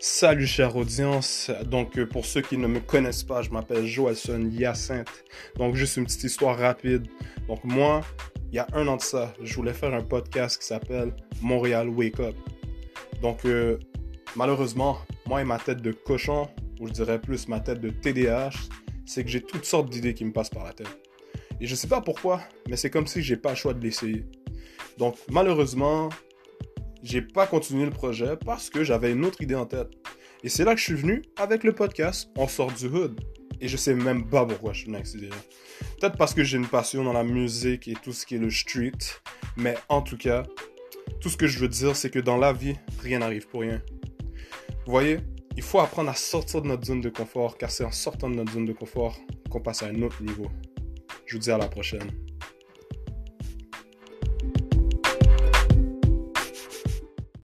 Salut chère audience. Donc euh, pour ceux qui ne me connaissent pas, je m'appelle Joelson Hyacinthe. Donc juste une petite histoire rapide. Donc moi, il y a un an de ça, je voulais faire un podcast qui s'appelle Montréal Wake Up. Donc euh, malheureusement, moi et ma tête de cochon, ou je dirais plus ma tête de TDAH, c'est que j'ai toutes sortes d'idées qui me passent par la tête. Et je sais pas pourquoi, mais c'est comme si j'ai pas le choix de l'essayer. Donc malheureusement, j'ai pas continué le projet parce que j'avais une autre idée en tête. Et c'est là que je suis venu avec le podcast On sort du hood. Et je sais même pas pourquoi je suis venu avec cette idée Peut-être parce que j'ai une passion dans la musique et tout ce qui est le street. Mais en tout cas, tout ce que je veux dire, c'est que dans la vie, rien n'arrive pour rien. Vous voyez, il faut apprendre à sortir de notre zone de confort, car c'est en sortant de notre zone de confort qu'on passe à un autre niveau. Je vous dis à la prochaine.